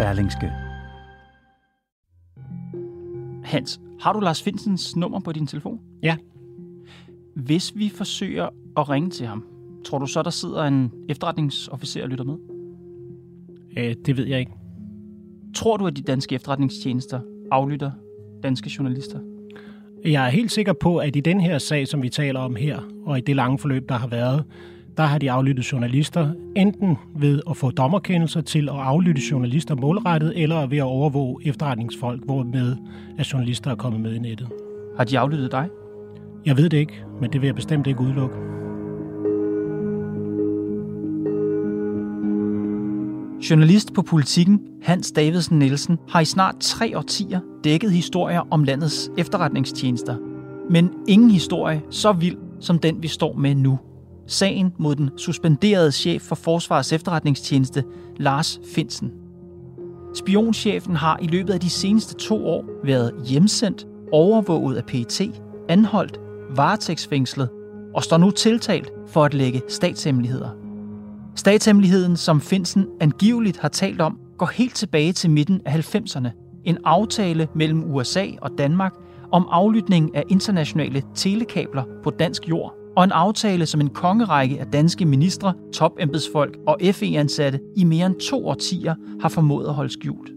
Berlingske. Hans, har du Lars Finsens nummer på din telefon? Ja. Hvis vi forsøger at ringe til ham, tror du så, der sidder en efterretningsofficer og lytter med? Øh, det ved jeg ikke. Tror du, at de danske efterretningstjenester aflytter danske journalister? Jeg er helt sikker på, at i den her sag, som vi taler om her, og i det lange forløb, der har været, der har de aflyttet journalister, enten ved at få dommerkendelser til at aflytte journalister målrettet, eller ved at overvåge efterretningsfolk, hvormed at journalister er kommet med i nettet. Har de aflyttet dig? Jeg ved det ikke, men det vil jeg bestemt ikke udelukke. Journalist på politikken Hans Davidsen Nielsen har i snart tre årtier dækket historier om landets efterretningstjenester. Men ingen historie så vild som den, vi står med nu. Sagen mod den suspenderede chef for Forsvarets efterretningstjeneste, Lars Finsen. Spionchefen har i løbet af de seneste to år været hjemsendt, overvåget af PET, anholdt, varetægtsfængslet og står nu tiltalt for at lægge statshemmeligheder. Statshemmeligheden, som Finsen angiveligt har talt om, går helt tilbage til midten af 90'erne. En aftale mellem USA og Danmark om aflytning af internationale telekabler på dansk jord, og en aftale, som en kongerække af danske ministre, topembedsfolk og FE-ansatte i mere end to årtier har formået at holde skjult.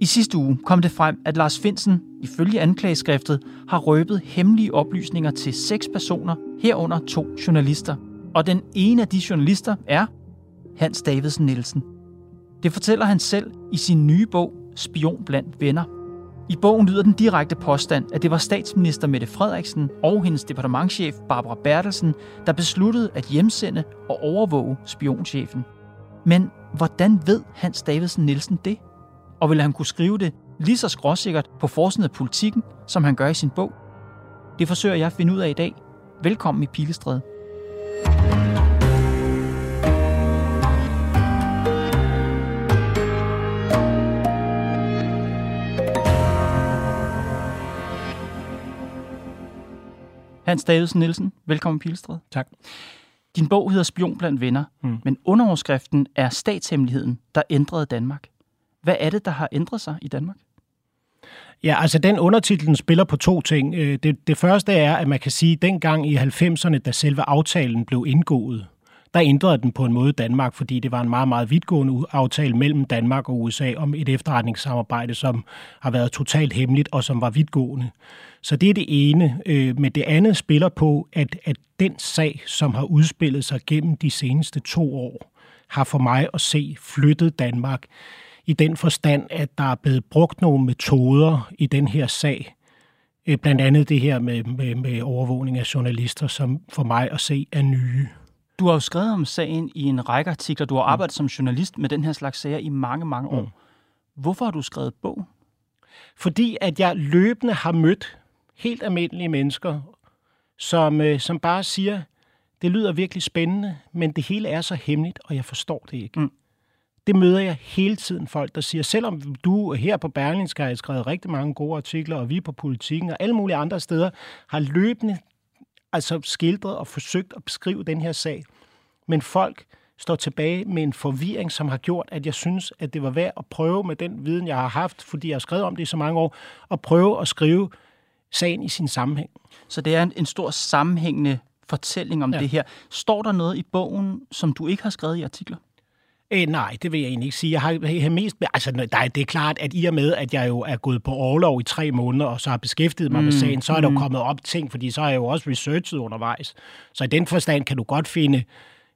I sidste uge kom det frem, at Lars Finsen, ifølge anklageskriftet, har røbet hemmelige oplysninger til seks personer, herunder to journalister. Og den ene af de journalister er Hans Davidsen Nielsen. Det fortæller han selv i sin nye bog Spion blandt venner. I bogen lyder den direkte påstand, at det var statsminister Mette Frederiksen og hendes departementchef Barbara Bertelsen, der besluttede at hjemsende og overvåge spionchefen. Men hvordan ved Hans Davidsen Nielsen det? Og vil han kunne skrive det lige så skråsikkert på forsiden af politikken, som han gør i sin bog? Det forsøger jeg at finde ud af i dag. Velkommen i Pilestræde. Hans Davidsen Nielsen, velkommen i Pilestræde. Tak. Din bog hedder Spion blandt venner, mm. men underoverskriften er statshemmeligheden, der ændrede Danmark. Hvad er det, der har ændret sig i Danmark? Ja, altså den undertitlen spiller på to ting. Det, det første er, at man kan sige, at dengang i 90'erne, da selve aftalen blev indgået, der ændrede den på en måde Danmark, fordi det var en meget, meget vidtgående aftale mellem Danmark og USA om et efterretningssamarbejde, som har været totalt hemmeligt og som var vidtgående. Så det er det ene. Øh, men det andet spiller på, at, at den sag, som har udspillet sig gennem de seneste to år, har for mig at se flyttet Danmark i den forstand, at der er blevet brugt nogle metoder i den her sag, øh, blandt andet det her med, med, med overvågning af journalister, som for mig at se er nye. Du har jo skrevet om sagen i en række artikler. Du har mm. arbejdet mm. som journalist med den her slags sager i mange, mange år. Mm. Hvorfor har du skrevet bog? Fordi at jeg løbende har mødt helt almindelige mennesker, som, øh, som bare siger, det lyder virkelig spændende, men det hele er så hemmeligt, og jeg forstår det ikke. Mm. Det møder jeg hele tiden folk, der siger, selvom du her på Berlingske har skrevet rigtig mange gode artikler, og vi på politikken og alle mulige andre steder har løbende altså skildret og forsøgt at beskrive den her sag. Men folk står tilbage med en forvirring, som har gjort, at jeg synes, at det var værd at prøve med den viden, jeg har haft, fordi jeg har skrevet om det i så mange år, at prøve at skrive sagen i sin sammenhæng. Så det er en, en stor sammenhængende fortælling om ja. det her. Står der noget i bogen, som du ikke har skrevet i artikler? Æ, nej, det vil jeg egentlig ikke sige. Jeg har, jeg har mest... Altså, nej, det er klart, at i og med, at jeg jo er gået på overlov i tre måneder, og så har beskæftiget mig mm. med sagen, så er der mm. kommet op ting, fordi så har jeg jo også researchet undervejs. Så i den forstand kan du godt finde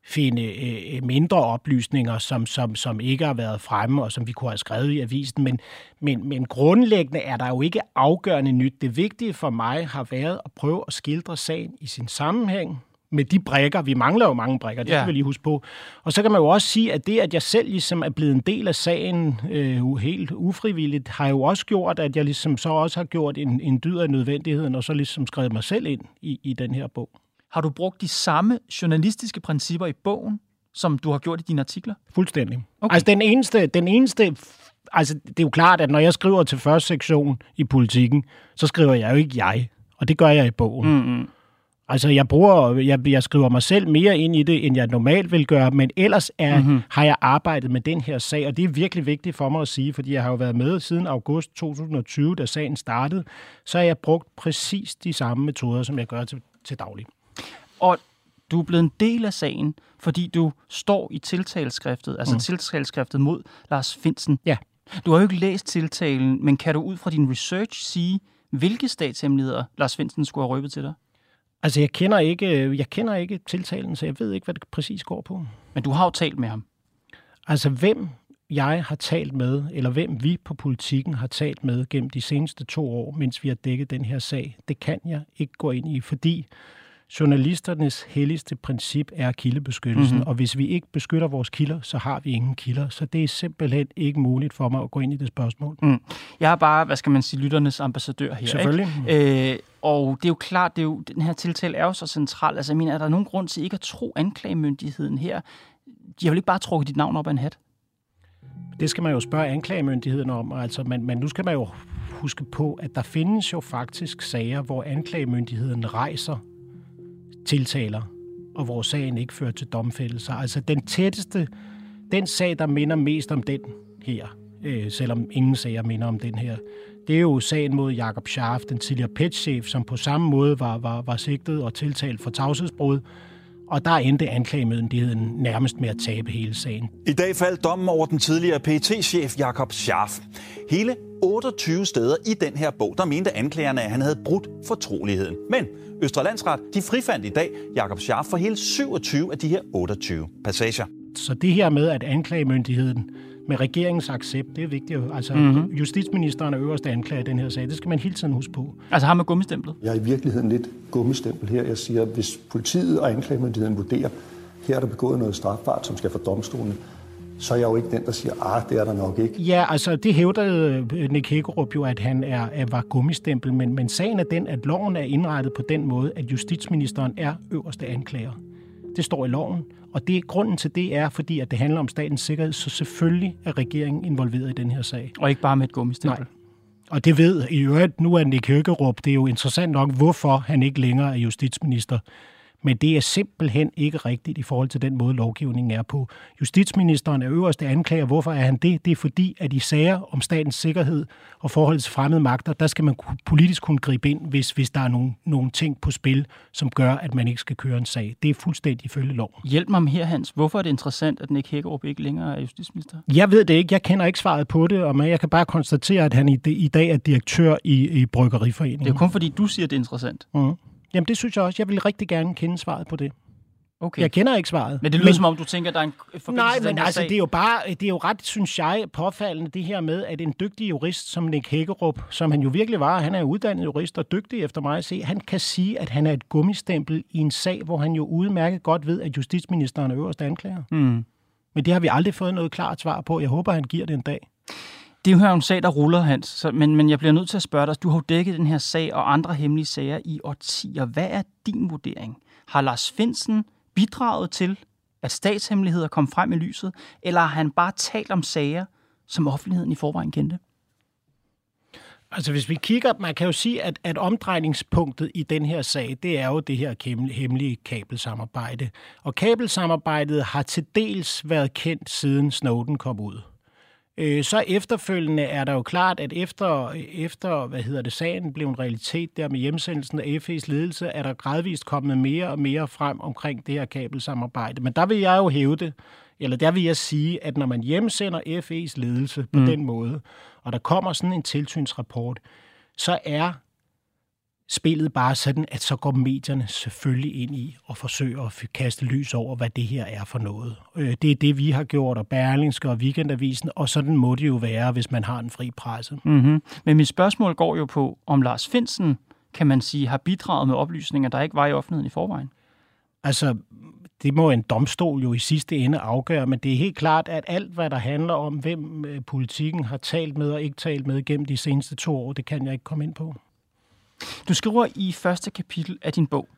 finde øh, mindre oplysninger, som, som, som ikke har været fremme, og som vi kunne have skrevet i avisen. Men, men, men grundlæggende er der jo ikke afgørende nyt. Det vigtige for mig har været at prøve at skildre sagen i sin sammenhæng med de brækker. Vi mangler jo mange brækker, det ja. skal vi lige huske på. Og så kan man jo også sige, at det, at jeg selv ligesom er blevet en del af sagen øh, helt ufrivilligt, har jo også gjort, at jeg ligesom så også har gjort en, en dyd af nødvendigheden, og så ligesom skrevet mig selv ind i, i den her bog. Har du brugt de samme journalistiske principper i bogen, som du har gjort i dine artikler? Fuldstændig. Okay. Altså den eneste, den eneste altså det er jo klart, at når jeg skriver til første sektion i politikken, så skriver jeg jo ikke jeg, og det gør jeg i bogen. Mm-hmm. Altså, jeg bruger, jeg, jeg skriver mig selv mere ind i det, end jeg normalt vil gøre, men ellers er, mm-hmm. har jeg arbejdet med den her sag, og det er virkelig vigtigt for mig at sige, fordi jeg har jo været med siden august 2020, da sagen startede, så har jeg brugt præcis de samme metoder, som jeg gør til, til daglig. Og du er blevet en del af sagen, fordi du står i tiltaleskriftet, altså mm. tiltaleskriftet mod Lars Finsen. Ja. Du har jo ikke læst tiltalen, men kan du ud fra din research sige, hvilke statshemmeligheder Lars Finsen skulle have røbet til dig? Altså, jeg kender, ikke, jeg kender ikke tiltalen, så jeg ved ikke, hvad det præcis går på. Men du har jo talt med ham. Altså, hvem jeg har talt med, eller hvem vi på politikken har talt med gennem de seneste to år, mens vi har dækket den her sag, det kan jeg ikke gå ind i, fordi journalisternes helligste princip er kildebeskyttelsen, mm-hmm. og hvis vi ikke beskytter vores kilder, så har vi ingen kilder. Så det er simpelthen ikke muligt for mig at gå ind i det spørgsmål. Mm. Jeg er bare, hvad skal man sige, lytternes ambassadør her. Selvfølgelig. Ikke? Øh, og det er jo klart, det er jo, den her tiltale er jo så central. Altså, jeg mener, er der nogen grund til ikke at tro anklagemyndigheden her? De har vel ikke bare trukket dit navn op af en hat? Det skal man jo spørge anklagemyndigheden om. Altså, men, men nu skal man jo huske på, at der findes jo faktisk sager, hvor anklagemyndigheden rejser tiltaler, og hvor sagen ikke fører til domfældelser. Altså den tætteste, den sag, der minder mest om den her, øh, selvom ingen sager minder om den her, det er jo sagen mod Jakob Scharf, den tidligere petchef, som på samme måde var, var, var sigtet og tiltalt for tavshedsbrud. Og der endte anklagemyndigheden nærmest med at tabe hele sagen. I dag faldt dommen over den tidligere PT-chef Jakob Scharf. Hele 28 steder i den her bog, der mente anklagerne, at han havde brudt fortroligheden. Men Østre Landsret de frifandt i dag Jakob Scharf for hele 27 af de her 28 passager. Så det her med, at anklagemyndigheden med regeringens accept, det er vigtigt. Altså, mm-hmm. justitsministeren er øverste anklager i den her sag. Det skal man hele tiden huske på. Altså har man gummistemplet? Jeg er i virkeligheden lidt gummistempel her. Jeg siger, hvis politiet og anklagemyndigheden vurderer, her er der begået noget strafbart, som skal for domstolen, så er jeg jo ikke den, der siger, ah, det er der nok ikke. Ja, altså det hævdede øh, Nick Hækkerup jo, at han er, er, var gummistempel, men, men sagen er den, at loven er indrettet på den måde, at justitsministeren er øverste anklager. Det står i loven, og det grunden til det er, fordi at det handler om statens sikkerhed, så selvfølgelig er regeringen involveret i den her sag. Og ikke bare med et gummistempel? Nej. Og det ved i øvrigt, nu er Nick Hækkerup, det er jo interessant nok, hvorfor han ikke længere er justitsminister. Men det er simpelthen ikke rigtigt i forhold til den måde, lovgivningen er på. Justitsministeren er øverste anklager. Hvorfor er han det? Det er fordi, at i sager om statens sikkerhed og forhold til fremmede magter, der skal man politisk kunne gribe ind, hvis, hvis der er nogle, nogle ting på spil, som gør, at man ikke skal køre en sag. Det er fuldstændig ifølge lov. Hjælp mig her, Hans. Hvorfor er det interessant, at Nick Hækkerup ikke længere er justitsminister? Jeg ved det ikke. Jeg kender ikke svaret på det, og jeg kan bare konstatere, at han i, i dag er direktør i, i Bryggeriforeningen. Det er kun fordi, du siger, det er interessant. Mm. Jamen, det synes jeg også. Jeg vil rigtig gerne kende svaret på det. Okay. Jeg kender ikke svaret. Men det lyder men, som om, du tænker, at der er en forbindelse Nej, men altså, sag. det er, jo bare, det er jo ret, synes jeg, påfaldende det her med, at en dygtig jurist som Nick Hækkerup, som han jo virkelig var, han er uddannet jurist og dygtig efter mig at se, han kan sige, at han er et gummistempel i en sag, hvor han jo udmærket godt ved, at justitsministeren er øverste anklager. Mm. Men det har vi aldrig fået noget klart svar på. Jeg håber, han giver det en dag. Det er jo en sag, der ruller, Hans, så, men, men jeg bliver nødt til at spørge dig. Du har jo dækket den her sag og andre hemmelige sager i årtier. Hvad er din vurdering? Har Lars Finsen bidraget til, at statshemmeligheder kom frem i lyset, eller har han bare talt om sager, som offentligheden i forvejen kendte? Altså hvis vi kigger, man kan jo sige, at, at omdrejningspunktet i den her sag, det er jo det her hemmelige kabelsamarbejde. Og kabelsamarbejdet har til dels været kendt siden Snowden kom ud. Øh, så efterfølgende er der jo klart, at efter, efter hvad hedder det, sagen blev en realitet der med hjemsendelsen af FE's ledelse, er der gradvist kommet mere og mere frem omkring det her kabelsamarbejde. Men der vil jeg jo hæve det, eller der vil jeg sige, at når man hjemsender FE's ledelse på mm. den måde, og der kommer sådan en tilsynsrapport, så er spillet bare sådan, at så går medierne selvfølgelig ind i og forsøger at kaste lys over, hvad det her er for noget. Øh, det er det, vi har gjort, og Berlingske og Weekendavisen, og sådan må det jo være, hvis man har en fri presse. Mm-hmm. Men mit spørgsmål går jo på, om Lars Finsen, kan man sige, har bidraget med oplysninger, der ikke var i offentligheden i forvejen. Altså, det må en domstol jo i sidste ende afgøre, men det er helt klart, at alt, hvad der handler om, hvem øh, politikken har talt med og ikke talt med gennem de seneste to år, det kan jeg ikke komme ind på. Du skriver i første kapitel af din bog,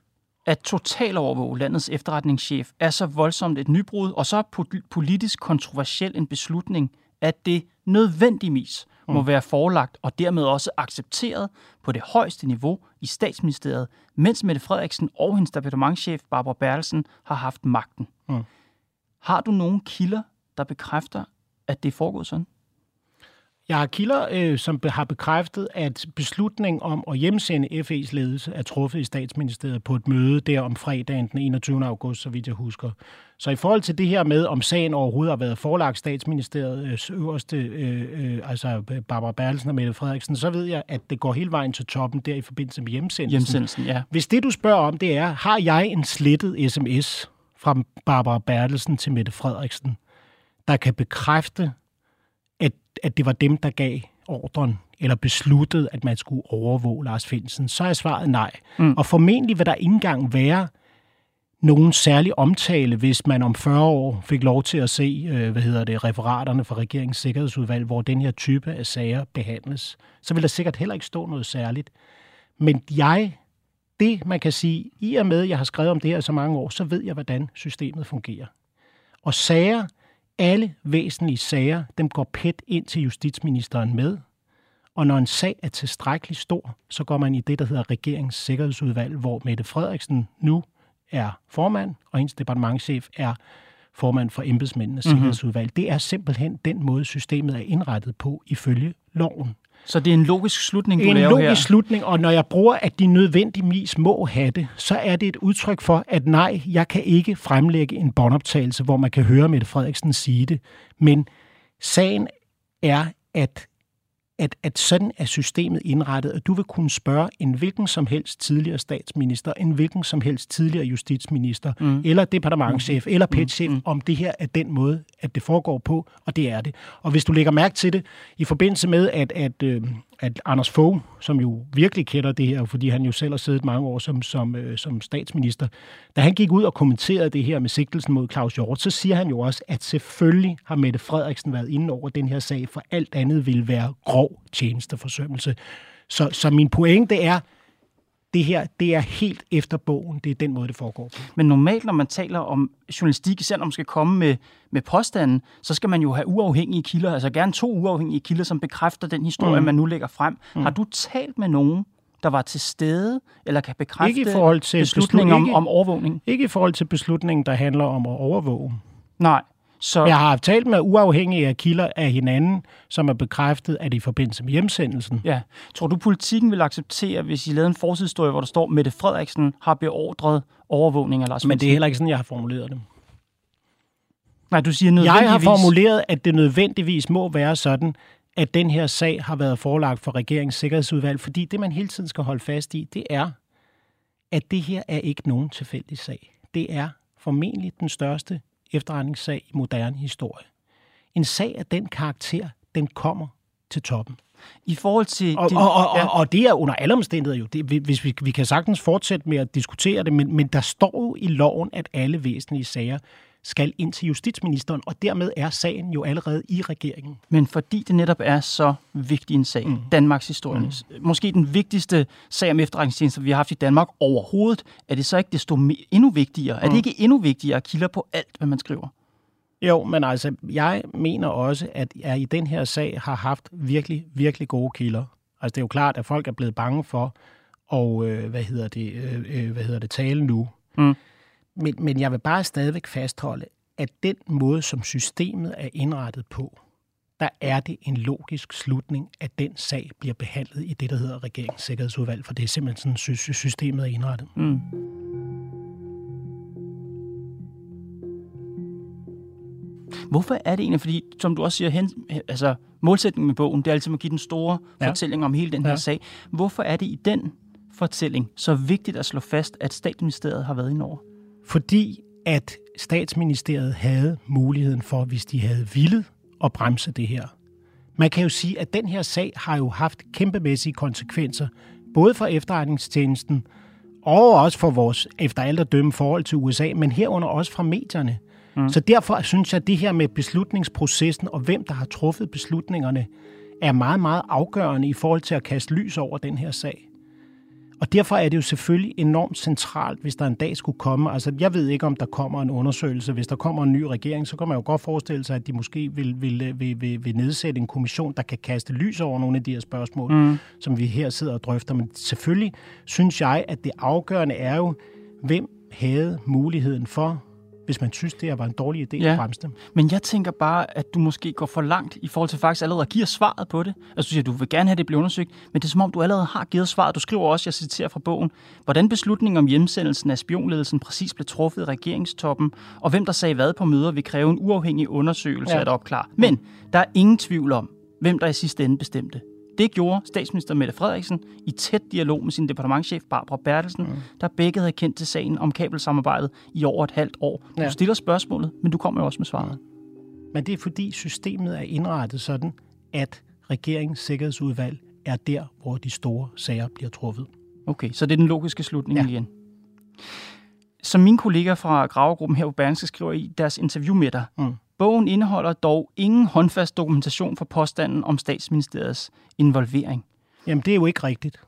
at totalovervåge landets efterretningschef er så voldsomt et nybrud og så politisk kontroversiel en beslutning, at det nødvendigvis må mm. være forelagt og dermed også accepteret på det højeste niveau i statsministeriet, mens Mette Frederiksen og hendes departementchef Barbara Bertelsen har haft magten. Mm. Har du nogle kilder, der bekræfter, at det er foregået sådan? Jeg har kilder, øh, som har bekræftet, at beslutningen om at hjemsende FE's ledelse er truffet i statsministeriet på et møde der om fredagen den 21. august, så vidt jeg husker. Så i forhold til det her med, om sagen overhovedet har været forelagt statsministeriets øverste, øh, øh, altså Barbara Bertelsen og Mette Frederiksen, så ved jeg, at det går hele vejen til toppen der i forbindelse med hjemsendelsen. Hjemsendelsen, ja. Hvis det, du spørger om, det er, har jeg en slettet sms fra Barbara Bertelsen til Mette Frederiksen, der kan bekræfte, at, at det var dem, der gav ordren eller besluttede, at man skulle overvåge Lars Finsen, så er svaret nej. Mm. Og formentlig vil der ikke engang være nogen særlig omtale, hvis man om 40 år fik lov til at se, øh, hvad hedder det, referaterne fra regeringens sikkerhedsudvalg, hvor den her type af sager behandles. Så vil der sikkert heller ikke stå noget særligt. Men jeg, det man kan sige, i og med, at jeg har skrevet om det her så mange år, så ved jeg, hvordan systemet fungerer. Og sager, alle væsentlige sager, dem går pæt ind til justitsministeren med. Og når en sag er tilstrækkeligt stor, så går man i det, der hedder regeringens sikkerhedsudvalg, hvor Mette Frederiksen nu er formand, og hendes departementchef er formand for embedsmændenes mm-hmm. sikkerhedsudvalg. Det er simpelthen den måde, systemet er indrettet på ifølge loven. Så det er en logisk slutning, du en laver her? Logisk slutning, og når jeg bruger, at de nødvendigvis må have det, så er det et udtryk for, at nej, jeg kan ikke fremlægge en båndoptagelse, hvor man kan høre Mette Frederiksen sige det. Men sagen er, at at, at sådan er systemet indrettet, at du vil kunne spørge en hvilken som helst tidligere statsminister, en hvilken som helst tidligere justitsminister, mm. eller departementchef, mm. eller petchef, mm. om det her er den måde, at det foregår på, og det er det. Og hvis du lægger mærke til det, i forbindelse med, at, at, øh, at Anders Fogh, som jo virkelig kender det her, fordi han jo selv har siddet mange år som, som, øh, som statsminister, da han gik ud og kommenterede det her med sigtelsen mod Claus Hjort, så siger han jo også, at selvfølgelig har Mette Frederiksen været inde over den her sag, for alt andet vil være grov tjenesteforsømmelse. Så, så min pointe er, det her, det er helt efter bogen. Det er den måde, det foregår. Men normalt, når man taler om journalistik, især når man skal komme med, med påstanden, så skal man jo have uafhængige kilder, altså gerne to uafhængige kilder, som bekræfter den historie, mm. man nu lægger frem. Mm. Har du talt med nogen, der var til stede, eller kan bekræfte ikke i forhold til beslutningen om, om overvågning? Ikke i forhold til beslutningen, der handler om at overvåge. Nej. Så... Jeg har talt med uafhængige af kilder af hinanden, som er bekræftet, at i forbindelse med hjemsendelsen. Ja. Tror du, politikken vil acceptere, hvis I lavede en forsidshistorie, hvor der står, Mette Frederiksen har beordret overvågning af Lars Men det er heller ikke sådan, jeg har formuleret det. Nej, du siger nødvendigvis... Jeg har formuleret, at det nødvendigvis må være sådan, at den her sag har været forelagt for regeringens sikkerhedsudvalg, fordi det, man hele tiden skal holde fast i, det er, at det her er ikke nogen tilfældig sag. Det er formentlig den største efterretningssag i moderne historie. En sag af den karakter, den kommer til toppen. I forhold til... Og, din, og, og, ja. og det er under alle omstændigheder jo. Det, hvis vi, vi kan sagtens fortsætte med at diskutere det, men, men der står jo i loven, at alle væsentlige sager skal ind til justitsministeren, og dermed er sagen jo allerede i regeringen. Men fordi det netop er så vigtig en sag, mm. Danmarks historie, mm. måske den vigtigste sag om efterretningstjenester, vi har haft i Danmark overhovedet, er det så ikke desto endnu vigtigere? Mm. Er det mm. ikke endnu vigtigere at kilder på alt, hvad man skriver? Jo, men altså, jeg mener også, at jeg i den her sag har haft virkelig, virkelig gode kilder. Altså, det er jo klart, at folk er blevet bange for og øh, hvad hedder det, øh, øh hvad hedder det, tale nu. Mm. Men, men jeg vil bare stadigvæk fastholde, at den måde, som systemet er indrettet på, der er det en logisk slutning, at den sag bliver behandlet i det, der hedder regeringssikkerhedsudvalg, for det er simpelthen sådan, systemet er indrettet. Mm. Hvorfor er det egentlig? Fordi, som du også siger, hen, altså, målsætningen med bogen, det er altid at give den store ja. fortælling om hele den her ja. sag. Hvorfor er det i den fortælling så vigtigt at slå fast, at statsministeriet har været indover? Fordi at statsministeriet havde muligheden for, hvis de havde villet, at bremse det her. Man kan jo sige, at den her sag har jo haft kæmpemæssige konsekvenser, både for efterretningstjenesten og også for vores, efter alt at dømme, forhold til USA, men herunder også fra medierne. Mm. Så derfor synes jeg, at det her med beslutningsprocessen og hvem, der har truffet beslutningerne, er meget, meget afgørende i forhold til at kaste lys over den her sag. Og derfor er det jo selvfølgelig enormt centralt, hvis der en dag skulle komme. Altså, jeg ved ikke, om der kommer en undersøgelse. Hvis der kommer en ny regering, så kan man jo godt forestille sig, at de måske vil, vil, vil, vil, vil nedsætte en kommission, der kan kaste lys over nogle af de her spørgsmål, mm. som vi her sidder og drøfter. Men selvfølgelig synes jeg, at det afgørende er jo, hvem havde muligheden for hvis man synes, det var en dårlig idé ja. at bremse dem. Men jeg tænker bare, at du måske går for langt i forhold til faktisk allerede at give svaret på det. Altså du siger, at du vil gerne have, at det bliver undersøgt, men det er som om, du allerede har givet svaret. Du skriver også, jeg citerer fra bogen, hvordan beslutningen om hjemsendelsen af spionledelsen præcis blev truffet i regeringstoppen, og hvem der sagde hvad på møder, vil kræve en uafhængig undersøgelse ja. at opklare. Men der er ingen tvivl om, hvem der i sidste ende bestemte. Det gjorde statsminister Mette Frederiksen i tæt dialog med sin departementchef Barbara Bertelsen, mm. der begge havde kendt til sagen om kabelsamarbejdet i over et halvt år. Du ja. stiller spørgsmålet, men du kommer jo også med svaret. Men det er fordi systemet er indrettet sådan, at regeringens sikkerhedsudvalg er der, hvor de store sager bliver truffet. Okay, så det er den logiske slutning ja. igen. Som min kollega fra Gravegruppen her på Berlingske skriver i deres interview med dig, mm. Bogen indeholder dog ingen håndfast dokumentation for påstanden om statsministeriets involvering. Jamen, det er jo ikke rigtigt.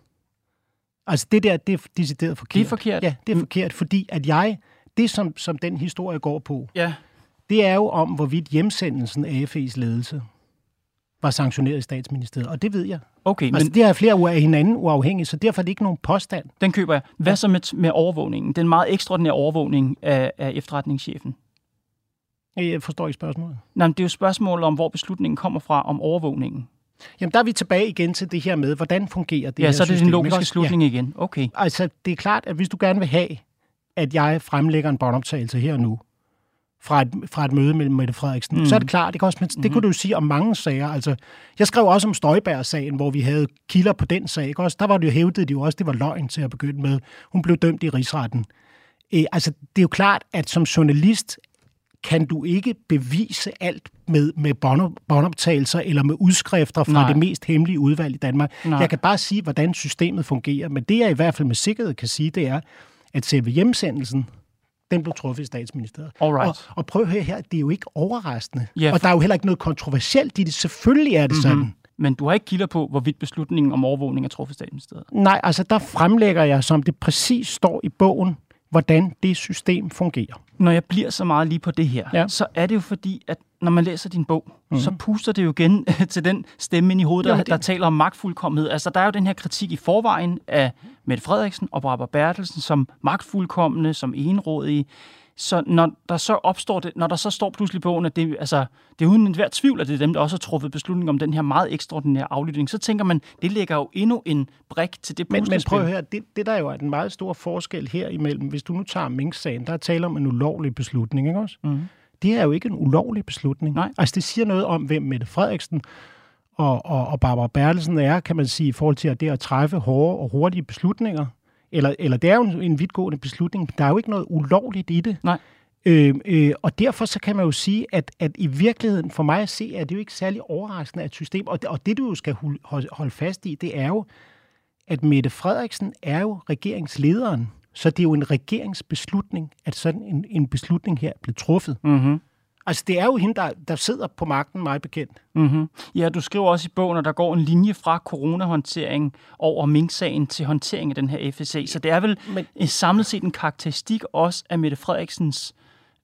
Altså, det der, det er decideret forkert. Det er forkert? Ja, det er forkert, fordi at jeg, det som, som den historie går på, ja. det er jo om, hvorvidt hjemsendelsen af FE's ledelse var sanktioneret i statsministeriet, og det ved jeg. Okay, altså, men... det er flere uger af hinanden uafhængigt, så derfor er det ikke nogen påstand. Den køber jeg. Hvad ja. så med, med overvågningen? Den meget ekstraordinære overvågning af, af efterretningschefen? Jeg forstår ikke spørgsmålet. Nej, men det er jo spørgsmålet om, hvor beslutningen kommer fra om overvågningen. Jamen, der er vi tilbage igen til det her med, hvordan fungerer det ja, her så er det system, den logiske slutning ja. igen. Okay. Altså, det er klart, at hvis du gerne vil have, at jeg fremlægger en båndoptagelse her nu, fra et, fra et møde med Mette Frederiksen, mm. så er det klart, det, kan også, det mm-hmm. kunne du jo sige om mange sager. Altså, jeg skrev også om Støjberg-sagen, hvor vi havde kilder på den sag. Ikke? Også, der var det jo hævdet, de jo også, det var løgn til at begynde med. Hun blev dømt i rigsretten. Øh, altså, det er jo klart, at som journalist kan du ikke bevise alt med, med båndoptagelser eller med udskrifter fra Nej. det mest hemmelige udvalg i Danmark. Nej. Jeg kan bare sige, hvordan systemet fungerer, men det jeg i hvert fald med sikkerhed kan sige, det er, at selve hjemsendelsen, den blev truffet i statsministeriet. Alright. Og, og prøv at høre her, det er jo ikke overraskende. For... Og der er jo heller ikke noget kontroversielt i det. Selvfølgelig er det mm-hmm. sådan. Men du har ikke kilder på, hvorvidt beslutningen om overvågning er truffet i statsministeriet? Nej, altså der fremlægger jeg, som det præcis står i bogen, hvordan det system fungerer. Når jeg bliver så meget lige på det her, ja. så er det jo fordi, at når man læser din bog, mm. så puster det jo igen til den stemme ind i hovedet, der, der taler om magtfuldkommenhed. Altså, der er jo den her kritik i forvejen af Mette Frederiksen og Barbara Bertelsen som magtfuldkommende, som enrådige. Så når der så opstår det, når der så står pludselig på at det, altså, det er uden enhver tvivl, at det er dem, der også har truffet beslutning om den her meget ekstraordinære aflytning, så tænker man, det lægger jo endnu en brik til det men, men prøv at høre, det, det der jo er en meget stor forskel her imellem, hvis du nu tager Mink-sagen, der er tale om en ulovlig beslutning, ikke også? Mm. Det er jo ikke en ulovlig beslutning. Nej. Altså det siger noget om, hvem Mette Frederiksen og, og, og Barbara Bertelsen er, kan man sige, i forhold til at det at træffe hårde og hurtige beslutninger. Eller, eller det er jo en, en vidtgående beslutning, der er jo ikke noget ulovligt i det. Nej. Øh, øh, og derfor så kan man jo sige, at, at i virkeligheden, for mig at se, er det jo ikke særlig overraskende at system. Og det, og det du jo skal holde, holde fast i, det er jo, at Mette Frederiksen er jo regeringslederen. Så det er jo en regeringsbeslutning, at sådan en, en beslutning her blev truffet. Mm-hmm. Altså, det er jo hende, der, der sidder på magten, meget bekendt. Mm-hmm. Ja, du skriver også i bogen, at der går en linje fra coronahåndtering over Mink-sagen til håndtering af den her FSA. Så det er vel Men, samlet set en karakteristik også af Mette Frederiksens,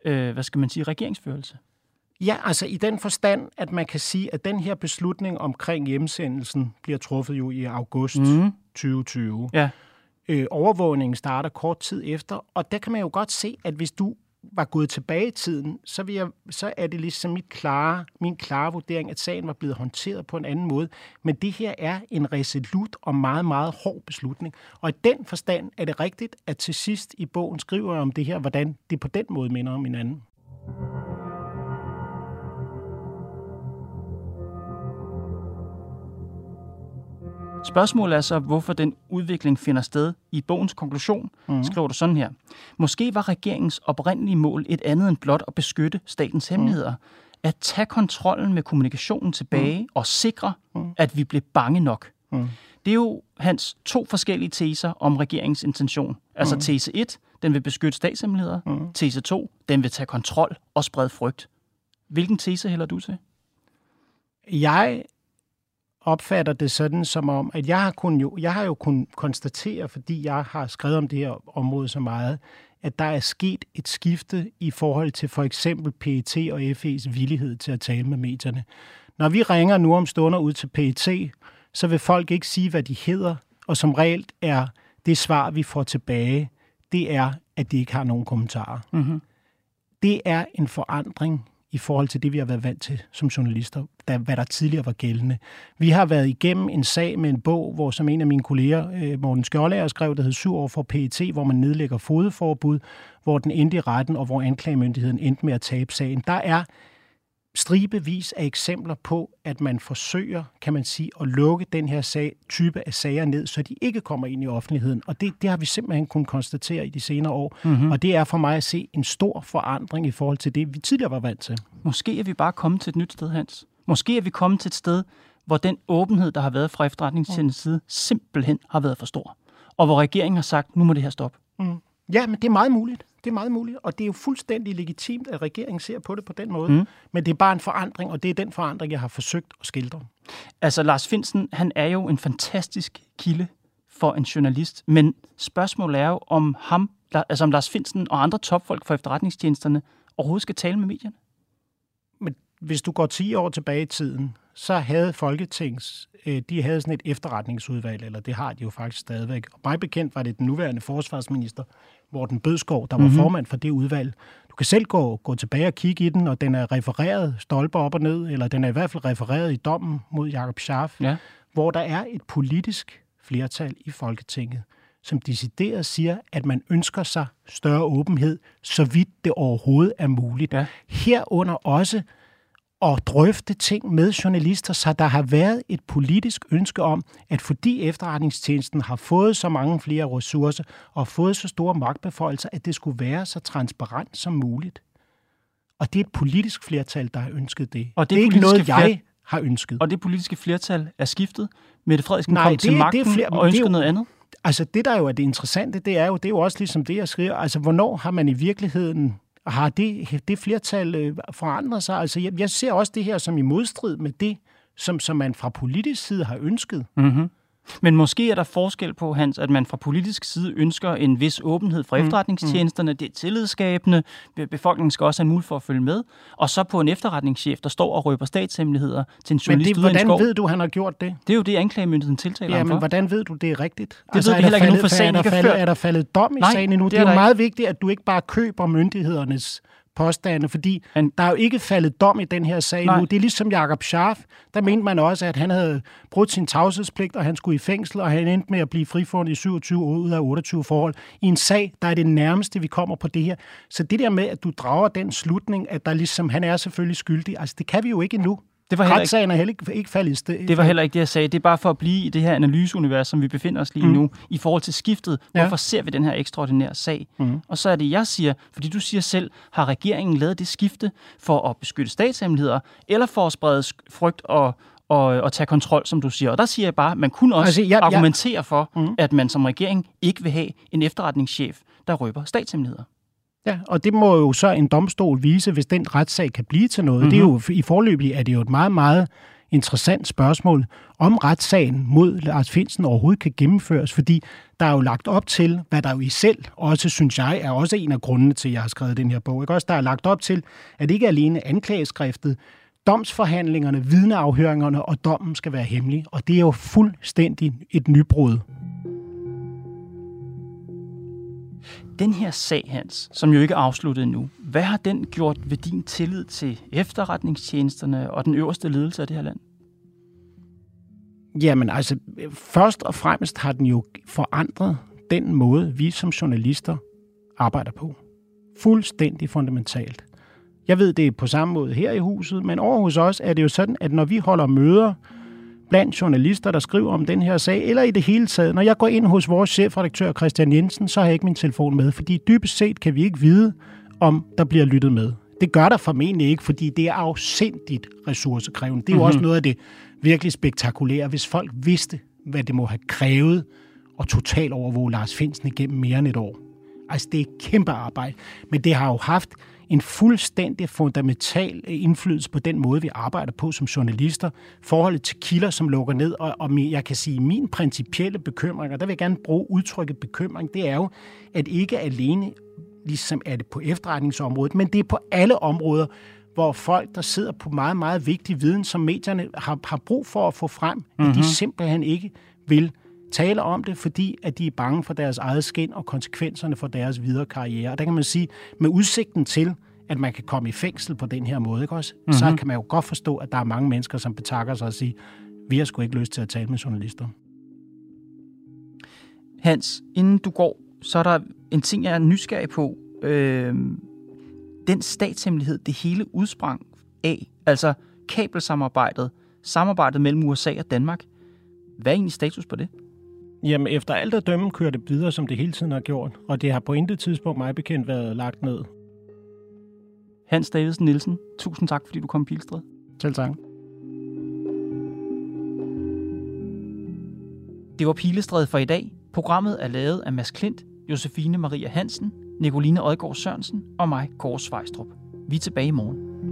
øh, hvad skal man sige, regeringsførelse. Ja, altså i den forstand, at man kan sige, at den her beslutning omkring hjemsendelsen bliver truffet jo i august mm. 2020. Ja. Øh, overvågningen starter kort tid efter, og der kan man jo godt se, at hvis du var gået tilbage i tiden, så, vil jeg, så er det ligesom mit klare, min klare vurdering, at sagen var blevet håndteret på en anden måde. Men det her er en resolut og meget, meget hård beslutning. Og i den forstand er det rigtigt, at til sidst i bogen skriver jeg om det her, hvordan det på den måde minder om hinanden. Spørgsmålet er så, hvorfor den udvikling finder sted. I bogens konklusion mm. skriver du sådan her. Måske var regeringens oprindelige mål et andet end blot at beskytte statens mhm. hemmeligheder. Mm. At tage kontrollen med kommunikationen tilbage mm. og sikre, mm. at vi blev bange nok. Mm. Det er jo hans to forskellige teser om regeringens intention. Altså mm. tese 1, den vil beskytte statshemmeligheder. Mm. Tese 2, den vil tage kontrol og sprede frygt. Hvilken tese hælder du til? Jeg opfatter det sådan som om, at jeg har, kun jo, jeg har jo kunnet konstatere, fordi jeg har skrevet om det her område så meget, at der er sket et skifte i forhold til for eksempel PET og FE's villighed til at tale med medierne. Når vi ringer nu om stunder ud til PET, så vil folk ikke sige, hvad de hedder, og som regel er det svar, vi får tilbage, det er, at de ikke har nogen kommentarer. Mm-hmm. Det er en forandring i forhold til det, vi har været vant til som journalister, da, hvad der tidligere var gældende. Vi har været igennem en sag med en bog, hvor som en af mine kolleger, øh, Morten Skjoldager, skrev, der hed Syv år for PET, hvor man nedlægger fodforbud, hvor den endte i retten, og hvor anklagemyndigheden endte med at tabe sagen. Der er stribevis af eksempler på, at man forsøger, kan man sige, at lukke den her sag, type af sager ned, så de ikke kommer ind i offentligheden. Og det, det har vi simpelthen kunnet konstatere i de senere år. Mm-hmm. Og det er for mig at se en stor forandring i forhold til det, vi tidligere var vant til. Måske er vi bare kommet til et nyt sted, Hans. Måske er vi kommet til et sted, hvor den åbenhed, der har været fra efterretningstjenestens side, simpelthen har været for stor. Og hvor regeringen har sagt, nu må det her stoppe. Mm. Ja, men det er meget muligt. Det er meget muligt, og det er jo fuldstændig legitimt, at regeringen ser på det på den måde. Mm. Men det er bare en forandring, og det er den forandring, jeg har forsøgt at skildre. Altså, Lars Finsen, han er jo en fantastisk kilde for en journalist, men spørgsmålet er jo, om ham, altså om Lars Finsen og andre topfolk fra efterretningstjenesterne overhovedet skal tale med medierne. Men hvis du går 10 år tilbage i tiden, så havde Folketings, øh, de havde sådan et efterretningsudvalg, eller det har de jo faktisk stadigvæk. Og mig bekendt var det den nuværende forsvarsminister, Morten Bødskov, der var mm-hmm. formand for det udvalg. Du kan selv gå, gå tilbage og kigge i den, og den er refereret stolper op og ned, eller den er i hvert fald refereret i dommen mod Jakob Scharf, ja. hvor der er et politisk flertal i Folketinget, som decideret siger, at man ønsker sig større åbenhed, så vidt det overhovedet er muligt. Ja. Herunder også at drøfte ting med journalister, så der har været et politisk ønske om, at fordi efterretningstjenesten har fået så mange flere ressourcer og fået så store magtbeføjelser, at det skulle være så transparent som muligt. Og det er et politisk flertal, der har ønsket det. Og det, det er ikke noget, jeg har ønsket. Og det politiske flertal er skiftet. Mette Frederiksen Nej, kom det, til magten det er flere, og ønskede noget andet. Altså det, der jo er det interessante, det er jo, det er jo også ligesom det, jeg skriver. Altså hvornår har man i virkeligheden har det, det flertal øh, forandret sig? Altså, jeg, jeg ser også det her som i modstrid med det, som, som man fra politisk side har ønsket. Mm-hmm. Men måske er der forskel på, Hans, at man fra politisk side ønsker en vis åbenhed fra mm. efterretningstjenesterne. Det er tillidsskabende. Befolkningen skal også have mulighed for at følge med. Og så på en efterretningschef, der står og røber statshemmeligheder til en journalist men det, hvordan skov. ved du, han har gjort det? Det er jo det, anklagemyndigheden tiltaler ja, men hvordan ved du, det er rigtigt? Det altså, ved vi heller ikke nu, for sagen er der, faldet, er der faldet dom i Nej, sagen endnu? Det er, det er jo meget vigtigt, at du ikke bare køber myndighedernes påstande, fordi Men, der er jo ikke faldet dom i den her sag nej. nu. Det er ligesom Jakob Scharf, der mente man også, at han havde brudt sin tavshedspligt, og han skulle i fængsel, og han endte med at blive frifundet i 27 år ud af 28 forhold. I en sag, der er det nærmeste, vi kommer på det her. Så det der med, at du drager den slutning, at der ligesom, han er selvfølgelig skyldig, altså det kan vi jo ikke endnu. Det var heller ikke, er heller ikke, ikke faldet i sted. Det var heller ikke det, jeg sagde. Det er bare for at blive i det her analyseunivers, som vi befinder os lige mm. nu, i forhold til skiftet. Ja. Hvorfor ser vi den her ekstraordinære sag? Mm. Og så er det, jeg siger, fordi du siger selv, har regeringen lavet det skifte for at beskytte statshemmeligheder, eller for at sprede frygt og, og, og tage kontrol, som du siger. Og der siger jeg bare, at man kunne også altså, ja, argumentere ja. for, mm. at man som regering ikke vil have en efterretningschef, der røber statshemmeligheder. Ja, og det må jo så en domstol vise, hvis den retssag kan blive til noget. Mm-hmm. Det er jo, mhm. I forløbig er det jo et meget, meget interessant spørgsmål, om retssagen mod Lars Finsen overhovedet kan gennemføres, fordi der er jo lagt op til, hvad der jo i selv også, synes jeg, er også en af grundene til, at jeg har skrevet den her bog. Ikke? Også der er lagt op til, at ikke alene anklageskriftet, domsforhandlingerne, vidneafhøringerne og dommen skal være hemmelige, og det er jo fuldstændig et nybrud. Den her sag, Hans, som jo ikke er afsluttet endnu, hvad har den gjort ved din tillid til efterretningstjenesterne og den øverste ledelse af det her land? Jamen altså, først og fremmest har den jo forandret den måde, vi som journalister arbejder på. Fuldstændig fundamentalt. Jeg ved, det er på samme måde her i huset, men over hos os er det jo sådan, at når vi holder møder, blandt journalister, der skriver om den her sag, eller i det hele taget. Når jeg går ind hos vores chefredaktør Christian Jensen, så har jeg ikke min telefon med, fordi dybest set kan vi ikke vide, om der bliver lyttet med. Det gør der formentlig ikke, fordi det er afsindigt ressourcekrævende. Det er jo mm-hmm. også noget af det virkelig spektakulære, hvis folk vidste, hvad det må have krævet at total overvåge Lars Finsen igennem mere end et år. Altså, det er et kæmpe arbejde. Men det har jo haft en fuldstændig fundamental indflydelse på den måde, vi arbejder på som journalister. Forholdet til kilder, som lukker ned, og, og jeg kan sige, min principielle bekymring, og der vil jeg gerne bruge udtrykket bekymring, det er jo, at ikke alene ligesom er det på efterretningsområdet, men det er på alle områder, hvor folk, der sidder på meget, meget vigtig viden, som medierne har, har brug for at få frem, mm-hmm. at de mhm. simpelthen ikke vil tale om det, fordi at de er bange for deres eget skin og konsekvenserne for deres videre karriere. Og der kan man sige, med udsigten til, at man kan komme i fængsel på den her måde, ikke også? Mm-hmm. så kan man jo godt forstå, at der er mange mennesker, som betakker sig og siger, vi har sgu ikke lyst til at tale med journalister. Hans, inden du går, så er der en ting, jeg er nysgerrig på. Øh, den statshemmelighed, det hele udsprang af, altså kabelsamarbejdet, samarbejdet mellem USA og Danmark. Hvad er egentlig status på det? Jamen, efter alt at dømme kører det videre, som det hele tiden har gjort, og det har på intet tidspunkt mig bekendt været lagt ned. Hans Davidsen Nielsen, tusind tak, fordi du kom i Pilstred. Selv tak. Det var Pilestræde for i dag. Programmet er lavet af Mads Klint, Josefine Maria Hansen, Nicoline Odgaard Sørensen og mig, Kåre Svejstrup. Vi er tilbage i morgen.